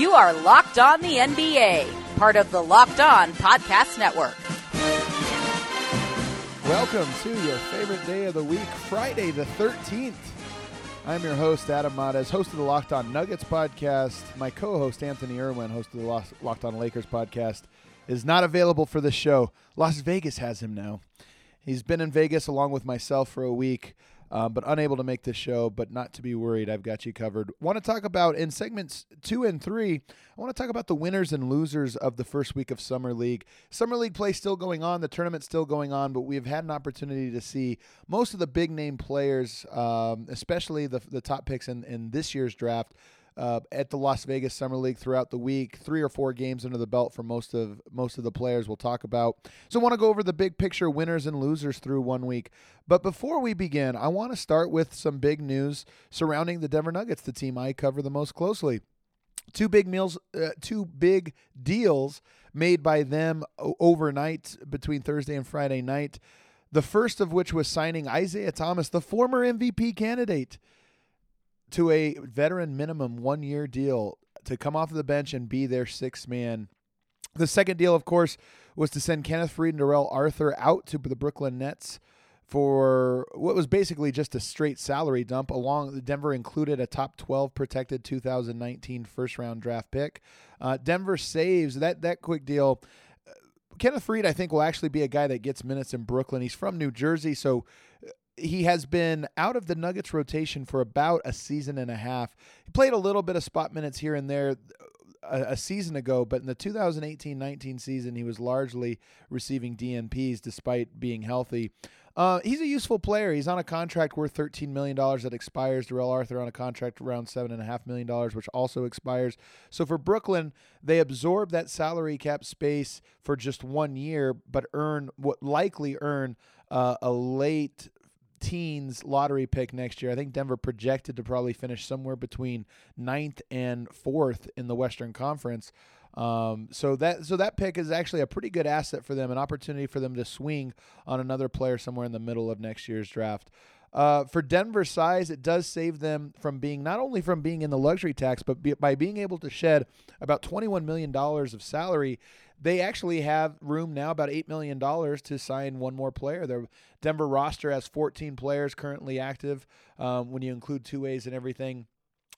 You are Locked On the NBA, part of the Locked On Podcast Network. Welcome to your favorite day of the week, Friday the 13th. I'm your host, Adam Mares, host of the Locked On Nuggets podcast. My co host, Anthony Irwin, host of the Locked On Lakers podcast, is not available for this show. Las Vegas has him now. He's been in Vegas along with myself for a week uh, but unable to make this show. But not to be worried, I've got you covered. Want to talk about in segments two and three? I want to talk about the winners and losers of the first week of Summer League. Summer League play still going on, the tournament's still going on, but we've had an opportunity to see most of the big name players, um, especially the the top picks in in this year's draft uh, at the Las Vegas Summer League throughout the week. Three or four games under the belt for most of most of the players we'll talk about. So I want to go over the big picture winners and losers through one week. But before we begin, I want to start with some big news surrounding the Denver Nuggets, the team I cover the most closely. Two big meals, uh, two big deals made by them overnight between Thursday and Friday night. The first of which was signing Isaiah Thomas, the former MVP candidate to a veteran minimum one year deal to come off of the bench and be their sixth man. The second deal, of course, was to send Kenneth Faried and Darrell Arthur out to the Brooklyn Nets for what was basically just a straight salary dump. Along, Denver included a top 12 protected 2019 first round draft pick. Uh, Denver saves that that quick deal. Uh, Kenneth Faried, I think, will actually be a guy that gets minutes in Brooklyn. He's from New Jersey, so he has been out of the Nuggets rotation for about a season and a half. He played a little bit of spot minutes here and there a, a season ago, but in the 2018-19 season, he was largely receiving DNPs despite being healthy. Uh, he's a useful player. He's on a contract worth $13 million that expires. Darrell Arthur on a contract around $7.5 million, which also expires. So for Brooklyn, they absorb that salary cap space for just one year, but earn what likely earn uh, a late teens lottery pick next year. I think Denver projected to probably finish somewhere between ninth and fourth in the Western Conference. Um, so that so that pick is actually a pretty good asset for them, an opportunity for them to swing on another player somewhere in the middle of next year's draft. Uh, for Denver size, it does save them from being not only from being in the luxury tax, but be, by being able to shed about $21 million of salary they actually have room now, about $8 million, to sign one more player. Their Denver roster has 14 players currently active um, when you include two ways and everything.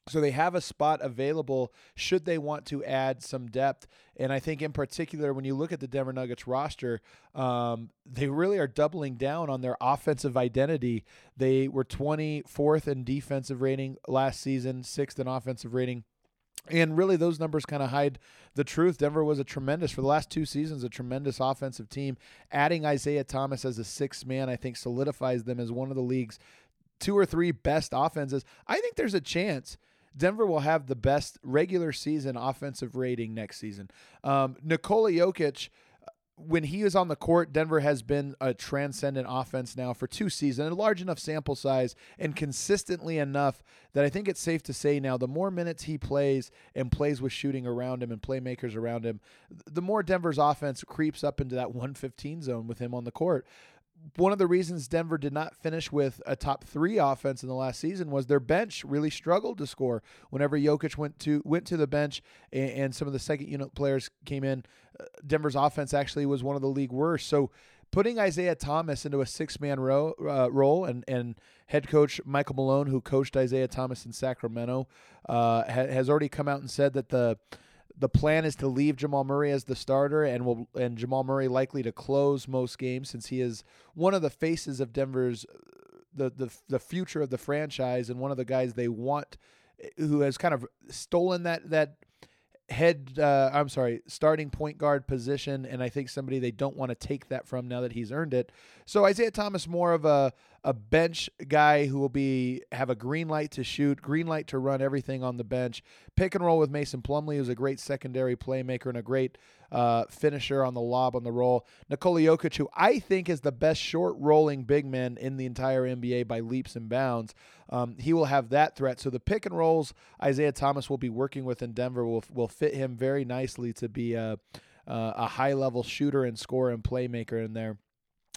So they have a spot available should they want to add some depth. And I think, in particular, when you look at the Denver Nuggets roster, um, they really are doubling down on their offensive identity. They were 24th in defensive rating last season, sixth in offensive rating. And really, those numbers kind of hide the truth. Denver was a tremendous, for the last two seasons, a tremendous offensive team. Adding Isaiah Thomas as a sixth man, I think, solidifies them as one of the league's two or three best offenses. I think there's a chance Denver will have the best regular season offensive rating next season. Um, Nikola Jokic when he is on the court, Denver has been a transcendent offense now for two seasons, a large enough sample size, and consistently enough that I think it's safe to say now the more minutes he plays and plays with shooting around him and playmakers around him, the more Denver's offense creeps up into that 115 zone with him on the court one of the reasons Denver did not finish with a top three offense in the last season was their bench really struggled to score. Whenever Jokic went to went to the bench and, and some of the second unit players came in, uh, Denver's offense actually was one of the league worst. So putting Isaiah Thomas into a six man row, uh, role and and head coach Michael Malone, who coached Isaiah Thomas in Sacramento, uh, ha- has already come out and said that the the plan is to leave Jamal Murray as the starter, and will and Jamal Murray likely to close most games since he is one of the faces of Denver's uh, the the the future of the franchise and one of the guys they want eh, who has kind of stolen that that head uh, I'm sorry starting point guard position and I think somebody they don't want to take that from now that he's earned it. So Isaiah Thomas more of a a bench guy who will be have a green light to shoot, green light to run everything on the bench. Pick and roll with Mason Plumlee, who's a great secondary playmaker and a great uh, finisher on the lob on the roll. Nikola Jokic, who I think is the best short rolling big man in the entire NBA by leaps and bounds. Um, he will have that threat. So the pick and rolls Isaiah Thomas will be working with in Denver will will fit him very nicely to be a, a high level shooter and scorer and playmaker in there.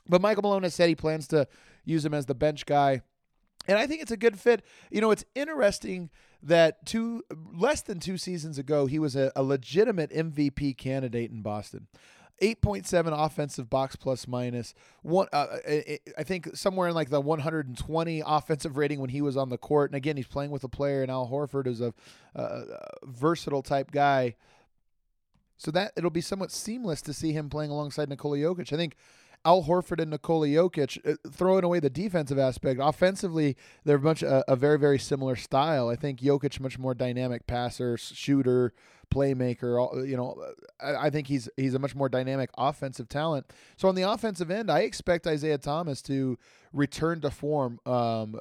But Michael Malone has said he plans to use him as the bench guy. And I think it's a good fit. You know, it's interesting that two less than two seasons ago he was a, a legitimate MVP candidate in Boston. 8.7 offensive box plus minus one uh, uh, uh, uh, i think somewhere in like the 120 offensive rating when he was on the court and again he's playing with a player and al horford is a, a versatile type guy so that it'll be somewhat seamless to see him playing alongside Nikola Jokic. I think Al Horford and Nikola Jokic, uh, throwing away the defensive aspect, offensively they're much a, a, very very similar style. I think Jokic much more dynamic passer, shooter, playmaker. You know, I, I think he's he's a much more dynamic offensive talent. So on the offensive end, I expect Isaiah Thomas to return to form. Um,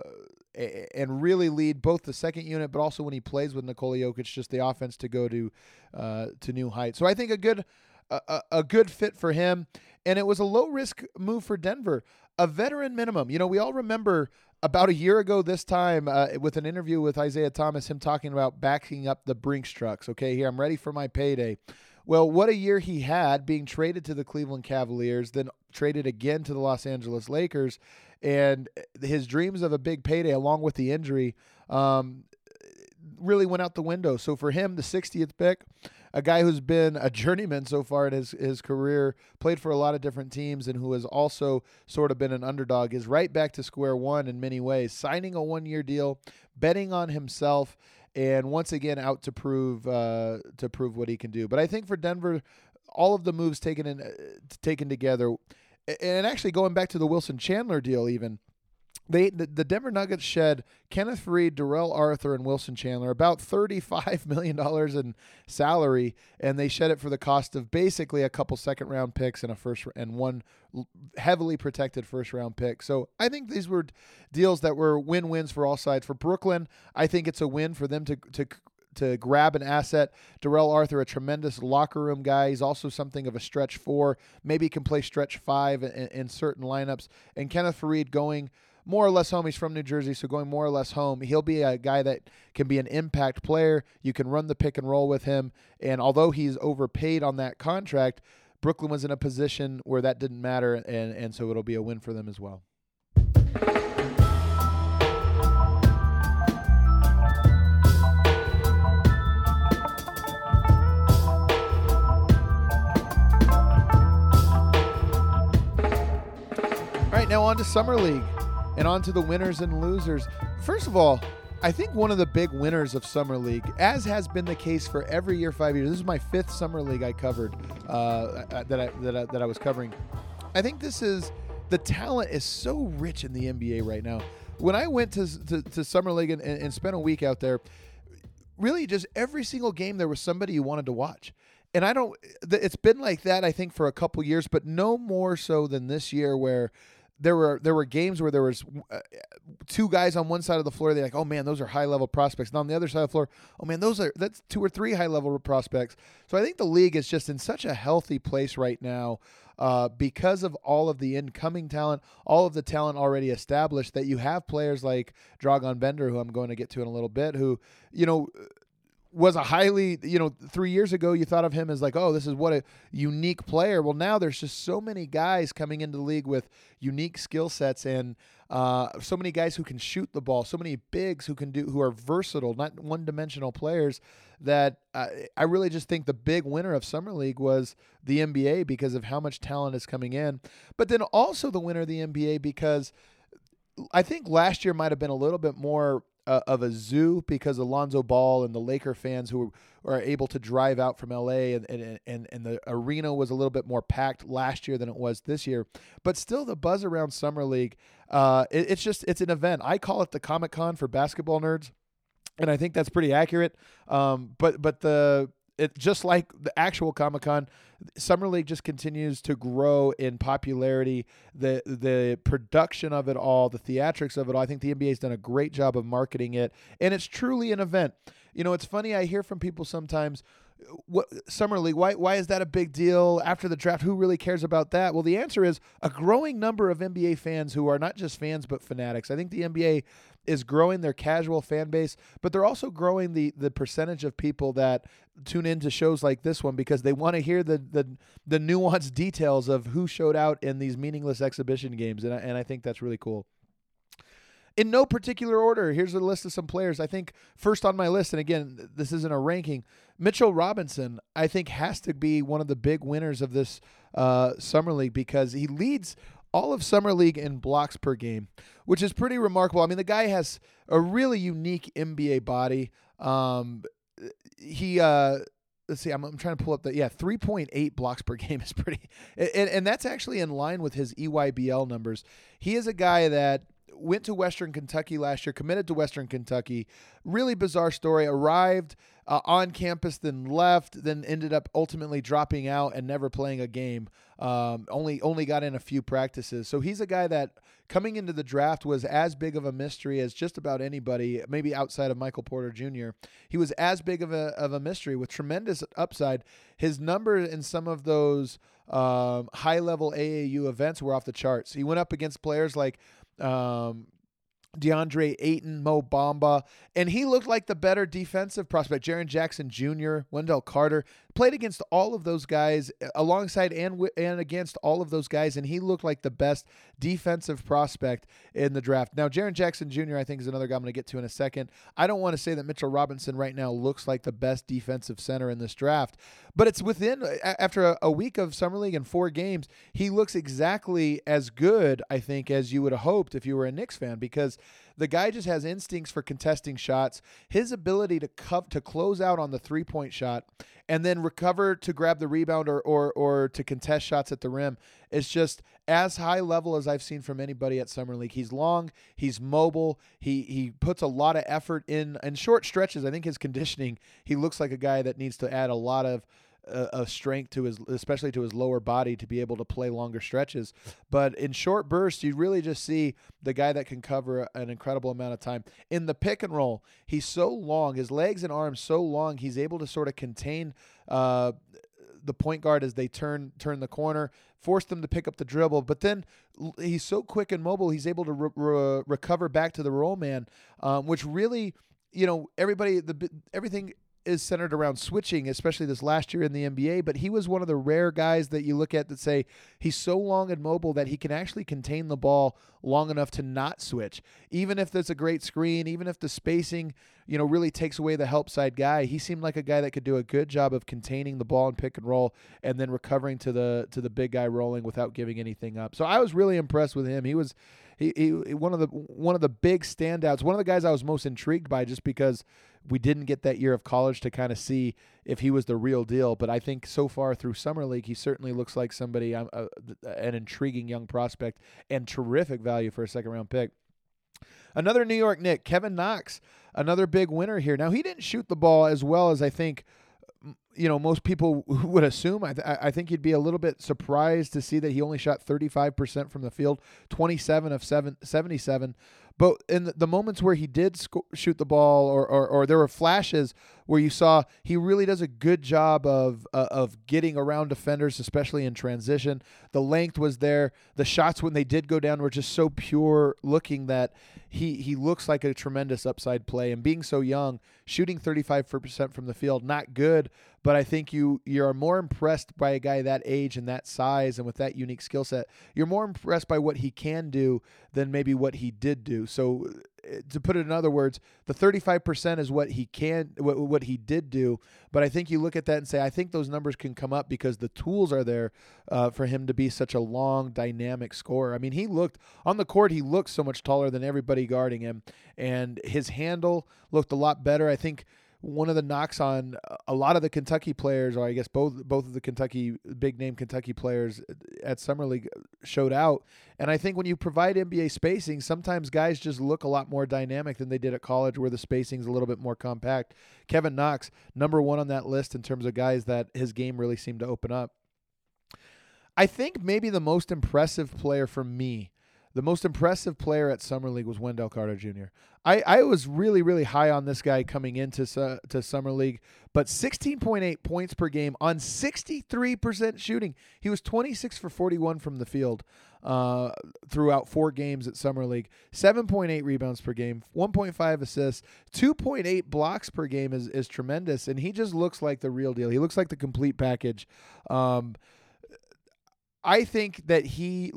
and really lead both the second unit, but also when he plays with Nikola Jokic, just the offense to go to uh, to new heights. So I think a good a, a good fit for him, and it was a low risk move for Denver, a veteran minimum. You know, we all remember about a year ago this time uh, with an interview with Isaiah Thomas, him talking about backing up the Brinks trucks. Okay, here I'm ready for my payday. Well, what a year he had being traded to the Cleveland Cavaliers, then traded again to the Los Angeles Lakers, and his dreams of a big payday, along with the injury, um, really went out the window. So for him, the 60th pick, a guy who's been a journeyman so far in his, his career, played for a lot of different teams, and who has also sort of been an underdog, is right back to square one in many ways, signing a one year deal, betting on himself, and once again out to prove uh, to prove what he can do. But I think for Denver, all of the moves taken in uh, taken together and actually going back to the Wilson Chandler deal, even they the, the Denver Nuggets shed Kenneth Faried, Darrell Arthur, and Wilson Chandler about thirty-five million dollars in salary, and they shed it for the cost of basically a couple second-round picks and a first and one heavily protected first-round pick. So I think these were deals that were win-wins for all sides. For Brooklyn, I think it's a win for them to to to grab an asset. Darrell Arthur, a tremendous locker room guy. He's also something of a stretch four. Maybe can play stretch five in, in certain lineups. And Kenneth Faried going more or less home. He's from New Jersey, so going more or less home. He'll be a guy that can be an impact player. You can run the pick and roll with him. And although he's overpaid on that contract, Brooklyn was in a position where that didn't matter, and, and so it'll be a win for them as well. All right, now on to Summer League and on to the winners and losers. First of all, I think one of the big winners of Summer League, as has been the case for every year, five years. This is my fifth Summer League I covered uh, uh, that I, that I, that I was covering. I think this is the talent is so rich in the NBA right now. When I went to to, to Summer League and, and spent a week out there, really just every single game there was somebody you wanted to watch and I don't. It's been like that, I think, for a couple years, but no more so than this year, where there were there were games where there was uh, two guys on one side of the floor. They're like, "Oh man, those are high level prospects." And on the other side of the floor, "Oh man, those are that's two or three high level prospects." So I think the league is just in such a healthy place right now uh, because of all of the incoming talent, all of the talent already established. That you have players like Dragan Bender, who I'm going to get to in a little bit, who you know was a highly, you know, three years ago you thought of him as like, oh, this is what a unique player. Well, now there's just so many guys coming into the league with unique skill sets and uh, so many guys who can shoot the ball, so many bigs who can do, who are versatile, not one dimensional players. That uh, I really just think the big winner of summer league was the NBA because of how much talent is coming in, but then also the winner of the NBA because. I think last year might have been a little bit more uh, of a zoo because Alonzo Ball and the Laker fans who are able to drive out from LA and, and, and, and the arena was a little bit more packed last year than it was this year. But still, the buzz around Summer League, uh, it, it's just, it's an event. I call it the Comic Con for basketball nerds. And I think that's pretty accurate. Um, but, but the, it just like the actual Comic Con, Summer League just continues to grow in popularity. The the production of it all, the theatrics of it all. I think the NBA's done a great job of marketing it, and it's truly an event. You know, it's funny. I hear from people sometimes what summer league why why is that a big deal after the draft who really cares about that well the answer is a growing number of NBA fans who are not just fans but fanatics i think the NBA is growing their casual fan base but they're also growing the the percentage of people that tune into shows like this one because they want to hear the the the nuanced details of who showed out in these meaningless exhibition games and I, and I think that's really cool in no particular order, here's a list of some players. I think first on my list, and again, this isn't a ranking. Mitchell Robinson, I think, has to be one of the big winners of this uh, summer league because he leads all of summer league in blocks per game, which is pretty remarkable. I mean, the guy has a really unique NBA body. Um, he uh, let's see, I'm, I'm trying to pull up the yeah, 3.8 blocks per game is pretty, and, and that's actually in line with his EYBL numbers. He is a guy that went to Western Kentucky last year, committed to Western Kentucky. Really bizarre story. Arrived uh, on campus, then left, then ended up ultimately dropping out and never playing a game. Um, only only got in a few practices. So he's a guy that coming into the draft was as big of a mystery as just about anybody, maybe outside of Michael Porter Jr. He was as big of a of a mystery with tremendous upside. His number in some of those um, high level AAU events were off the charts. He went up against players like um, DeAndre Ayton, Mo Bamba, and he looked like the better defensive prospect. Jaren Jackson Jr., Wendell Carter played against all of those guys alongside and and against all of those guys, and he looked like the best defensive prospect in the draft. Now, Jaren Jackson Jr. I think is another guy I'm going to get to in a second. I don't want to say that Mitchell Robinson right now looks like the best defensive center in this draft, but it's within after a, a week of summer league and four games, he looks exactly as good I think as you would have hoped if you were a Knicks fan because the guy just has instincts for contesting shots. His ability to cup to close out on the three point shot and then recover to grab the rebound or, or or to contest shots at the rim It's just as high level as I've seen from anybody at summer league. He's long, he's mobile, he he puts a lot of effort in in short stretches. I think his conditioning, he looks like a guy that needs to add a lot of a, strength to his, especially to his lower body, to be able to play longer stretches. But in short bursts, you really just see the guy that can cover an incredible amount of time. In the pick and roll, he's so long, his legs and arms so long, he's able to sort of contain. Uh, the point guard as they turn turn the corner, force them to pick up the dribble. But then he's so quick and mobile, he's able to re- re- recover back to the roll man, um, which really, you know, everybody the everything is centered around switching, especially this last year in the NBA. But he was one of the rare guys that you look at that say he's so long and mobile that he can actually contain the ball long enough to not switch. Even if there's a great screen, even if the spacing, you know, really takes away the help side guy, he seemed like a guy that could do a good job of containing the ball and pick and roll and then recovering to the to the big guy rolling without giving anything up. So I was really impressed with him. He was he, he one of the one of the big standouts, one of the guys I was most intrigued by just because we didn't get that year of college to kind of see if he was the real deal. But I think so far through summer league, he certainly looks like somebody uh, an intriguing young prospect and terrific value for a second round pick. Another New York Knick, Kevin Knox, another big winner here. Now he didn't shoot the ball as well as I think you know most people would assume. I, th- I think you'd be a little bit surprised to see that he only shot 35% from the field, 27 of seven, 77. But in the, moments where he did shoot the ball, or, or, or there were flashes where you saw he really does a good job of uh, of getting around defenders, especially in transition. The length was there. The shots when they did go down were just so pure looking that he he looks like a tremendous upside play. And being so young, shooting 35% from the field, not good, but I think you you're more impressed by a guy that age and that size and with that unique skill set. You're more impressed by what he can do than maybe what he did do. So uh, to put it in other words, the 35% is what he can what, what he did do, but I think you look at that and say I think those numbers can come up because the tools are there uh, for him to be such a long dynamic scorer. I mean, he looked on the court he looked so much taller than everybody guarding him and his handle looked a lot better. I think one of the knocks on a lot of the Kentucky players, or I guess both both of the Kentucky big name Kentucky players uh, at summer league uh, showed out. And I think when you provide NBA spacing, sometimes guys just look a lot more dynamic than they did at college, where the spacing's a little bit more compact. Kevin Knox, number one on that list in terms of guys that his game really seemed to open up. I think maybe the most impressive player for me the most impressive player at Summer League was Wendell Carter Jr. I, I was really, really high on this guy coming into su- to Summer League, but 16.8 points per game on 63% shooting. He was 26 for 41 from the field uh, throughout four games at Summer League. 7.8 rebounds per game, 1.5 assists, 2.8 blocks per game is, is tremendous, and he just looks like the real deal. He looks like the complete package. Um, I think that he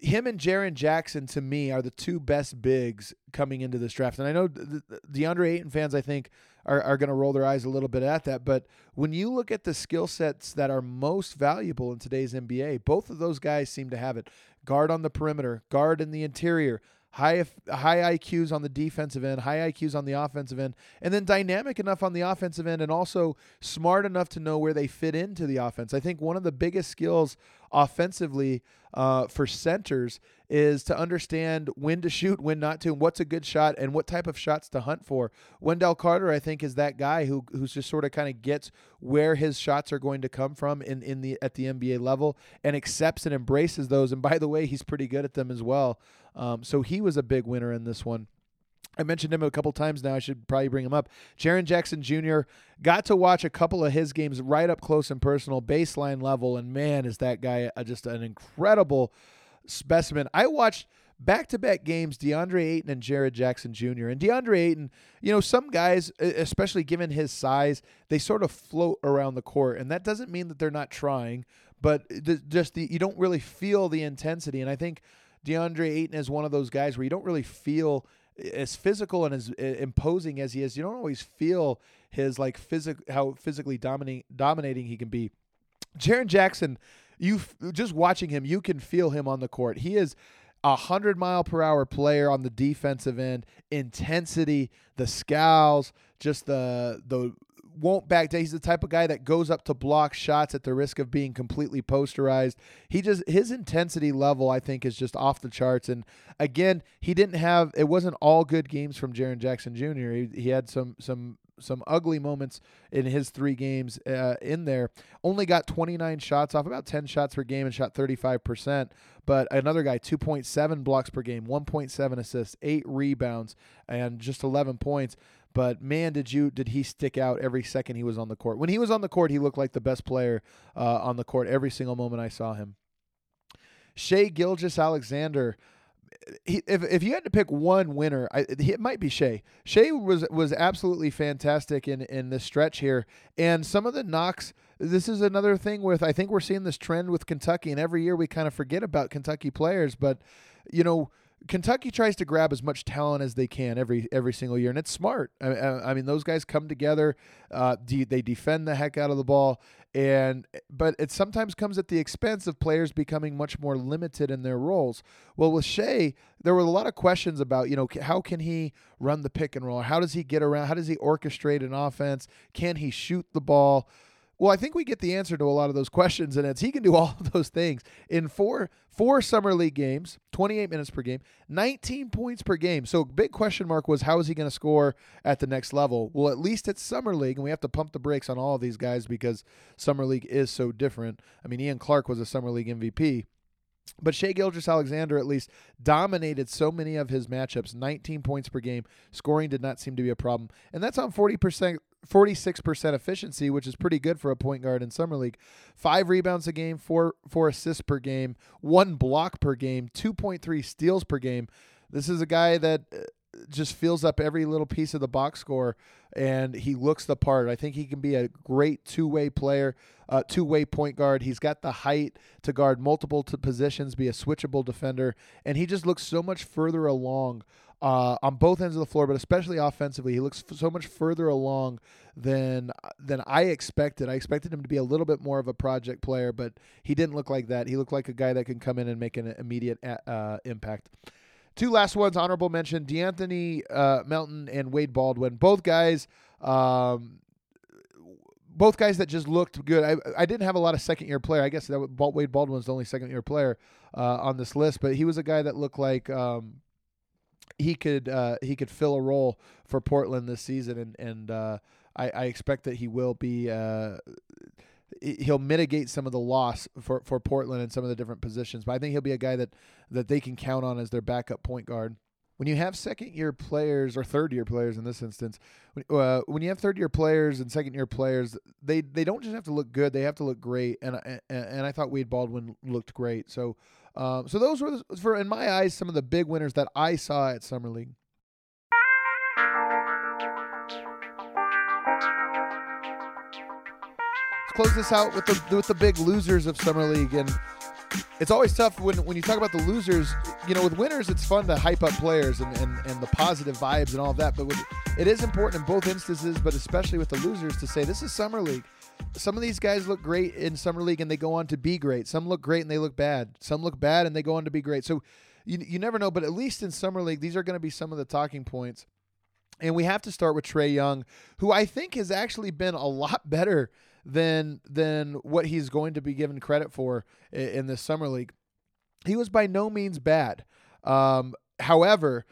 him and Jaren Jackson to me are the two best bigs coming into this draft. And I know the, the DeAndre Ayton fans, I think, are, are going to roll their eyes a little bit at that. But when you look at the skill sets that are most valuable in today's NBA, both of those guys seem to have it. Guard on the perimeter, guard in the interior, high high IQs on the defensive end, high IQs on the offensive end, and then dynamic enough on the offensive end and also smart enough to know where they fit into the offense. I think one of the biggest skills offensively uh, for centers is to understand when to shoot, when not to, and what's a good shot, and what type of shots to hunt for. Wendell Carter, I think, is that guy who who's just sort of kind of gets where his shots are going to come from in, in the at the NBA level and accepts and embraces those. And by the way, he's pretty good at them as well. Um, so he was a big winner in this one. I mentioned him a couple times now. I should probably bring him up. Jaren Jackson Jr. got to watch a couple of his games right up close and personal, baseline level, and man, is that guy just an incredible specimen. I watched back to back games, DeAndre Ayton and Jaren Jackson Jr. And DeAndre Ayton, you know, some guys, especially given his size, they sort of float around the court, and that doesn't mean that they're not trying, but just the you don't really feel the intensity. And I think DeAndre Ayton is one of those guys where you don't really feel as physical and as uh, imposing as he is, you don't always feel his like physic how physically dominating dominating he can be. Jaren Jackson, you just watching him, you can feel him on the court. He is a hundred mile per hour player on the defensive end, intensity, the scowls, just the the won't back down. He's the type of guy that goes up to block shots at the risk of being completely posterized. He just his intensity level, I think, is just off the charts. And again, he didn't have it wasn't all good games from Jaren Jackson Jr. He, he had some some some ugly moments in his three games uh, in there. Only got 29 shots off about 10 shots per game and shot 35%. But another guy, 2.7 blocks per game, 1.7 assists, eight rebounds, and just 11 points. But man, did you did he stick out every second he was on the court? When he was on the court, he looked like the best player uh, on the court every single moment I saw him. Shai Gilgeous-Alexander. He, if if you had to pick one winner, I, it might be Shai. Shai was was absolutely fantastic in in this stretch here, and some of the knocks. This is another thing with I think we're seeing this trend with Kentucky, and every year we kind of forget about Kentucky players, but you know Kentucky tries to grab as much talent as they can every every single year, and it's smart. I, I mean, those guys come together. Uh, de- they defend the heck out of the ball, and but it sometimes comes at the expense of players becoming much more limited in their roles. Well, with Shai, there were a lot of questions about you know how can he run the pick and roll? How does he get around? How does he orchestrate an offense? Can he shoot the ball? Well, I think we get the answer to a lot of those questions, and it's he can do all of those things in four four summer league games, 28 minutes per game, 19 points per game. So big question mark was how is he going to score at the next level? Well, at least it's summer league, and we have to pump the brakes on all of these guys because summer league is so different. I mean, Ian Clark was a summer league MVP. But Shai Gilgeous-Alexander at least dominated so many of his matchups, 19 points per game. Scoring did not seem to be a problem. And that's on 40% 46% efficiency, which is pretty good for a point guard in summer league. 5 rebounds a game, 4 4 assists per game, 1 block per game, 2.3 steals per game. This is a guy that uh, just fills up every little piece of the box score and he looks the part. I think he can be a great two-way player, uh, two-way point guard. He's got the height to guard multiple positions, be a switchable defender, and he just looks so much further along uh, on both ends of the floor, but especially offensively. He looks f- so much further along than than I expected. I expected him to be a little bit more of a project player, but he didn't look like that. He looked like a guy that can come in and make an immediate uh, impact. Two last ones, honorable mention: De'Anthony uh, Melton and Wade Baldwin. Both guys. Um, both guys that just looked good. I, I didn't have a lot of second year player. I guess that Wade Baldwin's the only second year player uh, on this list, but he was a guy that looked like um, he could uh, he could fill a role for Portland this season, and and uh, I, I expect that he will be. Uh, he'll mitigate some of the loss for, for Portland in some of the different positions, but I think he'll be a guy that that they can count on as their backup point guard. When you have second year players or third year players in this instance, when, uh, when you have third year players and second year players, they they don't just have to look good; they have to look great. And and, and I thought Wade Baldwin looked great. So um, so those were, for in my eyes, some of the big winners that I saw at Summer League. Let's close this out with the with the big losers of Summer League, and it's always tough when, when you talk about the losers. You know, with winners, it's fun to hype up players and, and, and the positive vibes and all of that. But with, it is important in both instances, but especially with the losers, to say this is Summer League. Some of these guys look great in Summer League and they go on to be great. Some look great and they look bad. Some look bad and they go on to be great. So you, you never know, but at least in Summer League, these are going to be some of the talking points. And we have to start with Trae Young, who I think has actually been a lot better than than what he's going to be given credit for in, in this summer league. He was by no means bad. Um, however,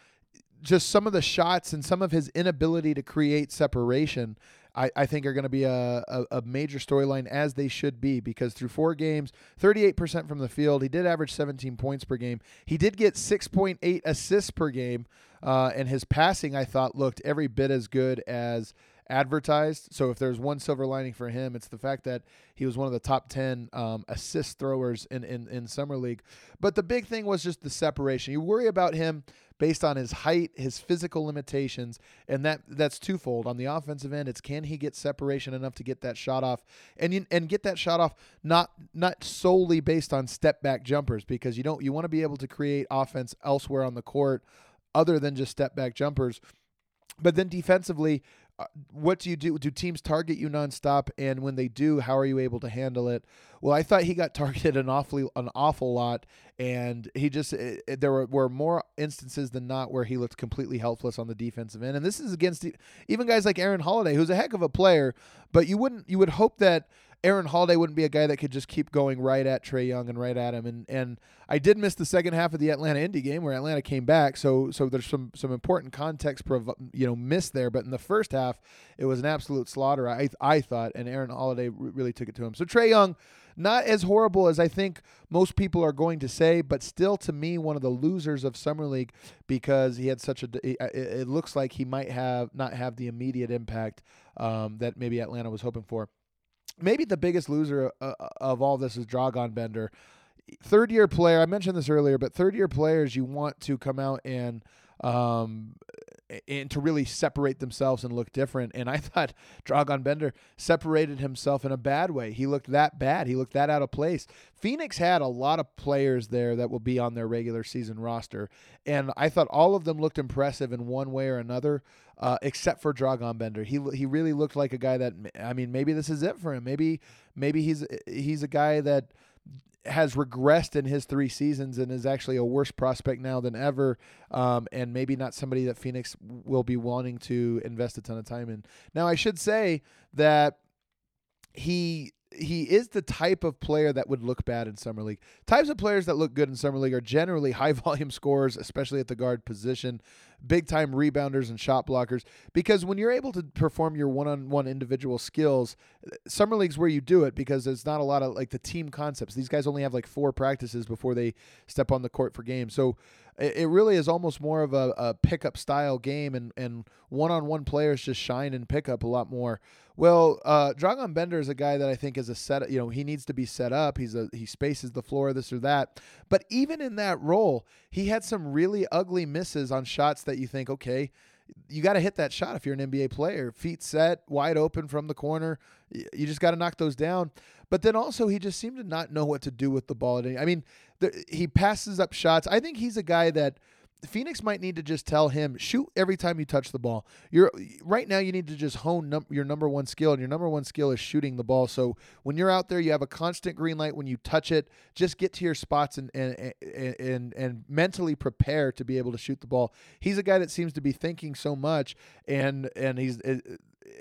just some of the shots and some of his inability to create separation, I, I think are going to be a, a, a major storyline as they should be because through four games, 38% from the field, he did average 17 points per game. He did get 6.8 assists per game, uh, and his passing I thought looked every bit as good as advertised. So if there's one silver lining for him, it's the fact that he was one of the top 10 um, assist throwers in, in, in Summer League. But the big thing was just the separation. You worry about him based on his height, his physical limitations, and that that's twofold. On the offensive end, it's can he get separation enough to get that shot off, and and get that shot off not not solely based on step back jumpers because you don't you want to be able to create offense elsewhere on the court other than just step back jumpers. But then defensively, Uh, what do you do? Do teams target you nonstop? And when they do, how are you able to handle it? Well, I thought he got targeted an awfully an awful lot, and he just it, it, there were, were more instances than not where he looked completely helpless on the defensive end. And this is against even guys like Aaron Holiday, who's a heck of a player, but you wouldn't you would hope that Aaron Holiday wouldn't be a guy that could just keep going right at Trae Young and right at him. And and I did miss the second half of the Atlanta Indy game where Atlanta came back. So so there's some some important context prov- you know missed there. But in the first half, it was an absolute slaughter. I I thought, and Aaron Holiday really took it to him. So Trae Young. Not as horrible as I think most people are going to say, but still to me one of the losers of summer league because he had such a. It looks like he might have not have the immediate impact um, that maybe Atlanta was hoping for maybe the biggest loser uh, uh, of all this is Dragan Bender. Third year player, I mentioned this earlier, but third year players, you want to come out and um, and to really separate themselves and look different. And I thought Dragan Bender separated himself in a bad way. He looked that bad. He looked that out of place. Phoenix had a lot of players there that will be on their regular season roster, and I thought all of them looked impressive in one way or another uh, except for Dragan Bender. He he really looked like a guy that I mean maybe this is it for him. Maybe maybe he's he's a guy that has regressed in his three seasons and is actually a worse prospect now than ever, um, and maybe not somebody that Phoenix will be wanting to invest a ton of time in. Now, I should say that he he is the type of player that would look bad in summer league. Types of players that look good in summer league are generally high volume scorers, especially at the guard position, big time rebounders and shot blockers. Because when you're able to perform your one on one individual skills, summer league's where you do it because there's not a lot of like the team concepts. These guys only have like four practices before they step on the court for games. So it, really is almost more of a, a pickup style game, and and one on one players just shine in pickup a lot more. Well, uh, Dragan Bender is a guy that I think is a set. You know, he needs to be set up. He's a he spaces the floor, this or that. But even in that role, he had some really ugly misses on shots that you think, okay, you got to hit that shot if you're an NBA player. Feet set, wide open from the corner. You just got to knock those down. But then also, he just seemed to not know what to do with the ball. I mean, the, he passes up shots. I think he's a guy that Phoenix might need to just tell him shoot every time you touch the ball. You're right now you need to just hone num- your number one skill and your number one skill is shooting the ball. So when you're out there you have a constant green light when you touch it. Just get to your spots and and and and mentally prepare to be able to shoot the ball. He's a guy that seems to be thinking so much and and he's eh,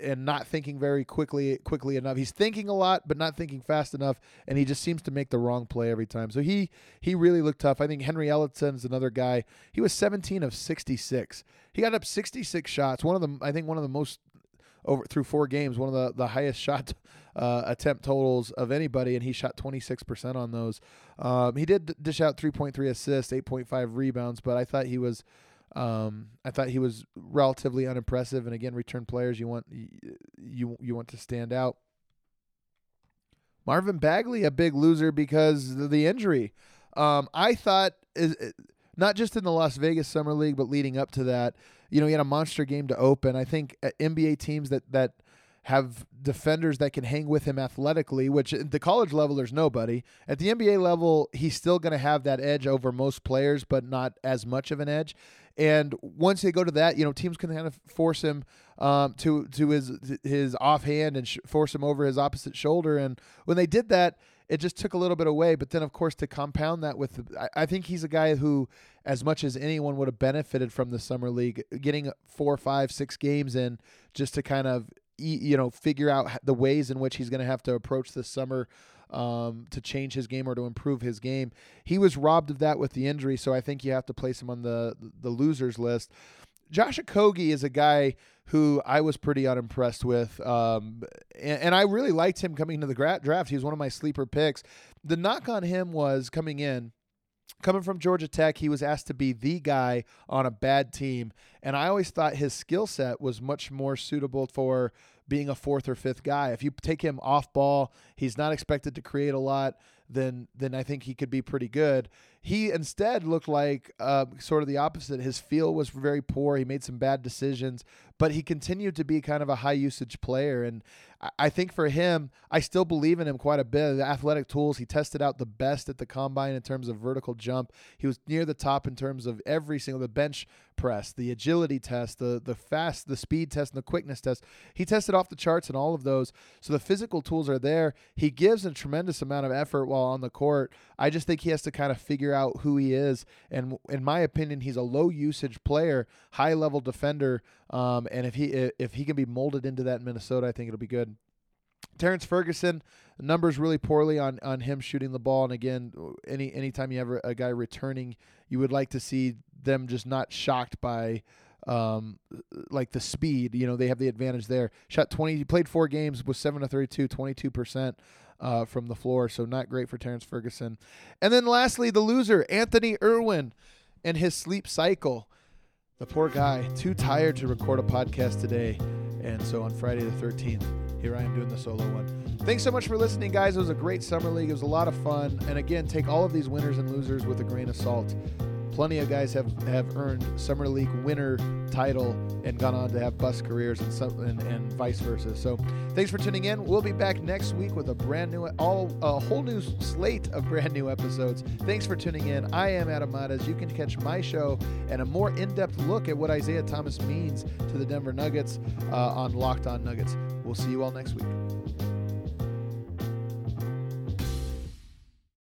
and not thinking very quickly quickly enough. He's thinking a lot, but not thinking fast enough, and he just seems to make the wrong play every time. So he he really looked tough. I think Henry Ellenson's another guy. He was 17 of 66. He got up 66 shots. One of them, I think, one of the most over through four games, one of the the highest shot uh, attempt totals of anybody, and he shot 26% on those. Um, he did dish out 3.3 assists, 8.5 rebounds, but I thought he was um, I thought he was relatively unimpressive, and again, return players you want you you want to stand out. Marvin Bagley, a big loser because of the injury. Um, I thought is not just in the Las Vegas Summer League, but leading up to that, you know, he had a monster game to open. I think uh, NBA teams that that have defenders that can hang with him athletically, which at the college level, there's nobody. At the NBA level, he's still going to have that edge over most players, but not as much of an edge. And once they go to that, you know, teams can kind of force him um, to to his his offhand and sh- force him over his opposite shoulder. And when they did that, it just took a little bit away. But then, of course, to compound that with, I, I think he's a guy who, as much as anyone would have benefited from the summer league, getting four, five, six games in just to kind of you know figure out the ways in which he's going to have to approach this summer um, to change his game or to improve his game. He was robbed of that with the injury, so I think you have to place him on the the losers list. Josh Okogie is a guy who I was pretty unimpressed with, um, and, and, I really liked him coming into the draft. He was one of my sleeper picks. The knock on him was coming in coming from Georgia Tech, he was asked to be the guy on a bad team. And I always thought his skill set was much more suitable for being a fourth or fifth guy. If you take him off ball, he's not expected to create a lot then then I think he could be pretty good. He instead looked like uh, sort of the opposite. His feel was very poor. He made some bad decisions, but he continued to be kind of a high usage player. And I think for him, I still believe in him quite a bit. The athletic tools, he tested out the best at the combine in terms of vertical jump. He was near the top in terms of every single the bench press, the agility test, the the fast, the speed test, and the quickness test. He tested off the charts in all of those. So the physical tools are there. He gives a tremendous amount of effort while on the court. I just think he has to kind of figure out who he is. And in my opinion, he's a low usage player, high level defender. Um, and if he if he can be molded into that in Minnesota, I think it'll be good. Terrance Ferguson, numbers really poorly on on him shooting the ball. And again, any anytime you have a guy returning, you would like to see them just not shocked by um, like the speed. You know, they have the advantage there. Shot 20, he played four games with 7 to 32, 22% uh, from the floor. So not great for Terrance Ferguson. And then lastly, the loser, Anthony Irwin, and his sleep cycle. The poor guy, too tired to record a podcast today. And so on Friday the 13th, here I am doing the solo one. Thanks so much for listening, guys. It was a great summer league. It was a lot of fun. And again, take all of these winners and losers with a grain of salt plenty of guys have, have earned summer league winner title and gone on to have bus careers and some and, and vice versa. So thanks for tuning in. We'll be back next week with a brand new all a whole new slate of brand new episodes. Thanks for tuning in. I am Adam Mares. You can catch my show and a more in-depth look at what Isaiah Thomas means to the Denver Nuggets uh, on Locked On Nuggets. We'll see you all next week.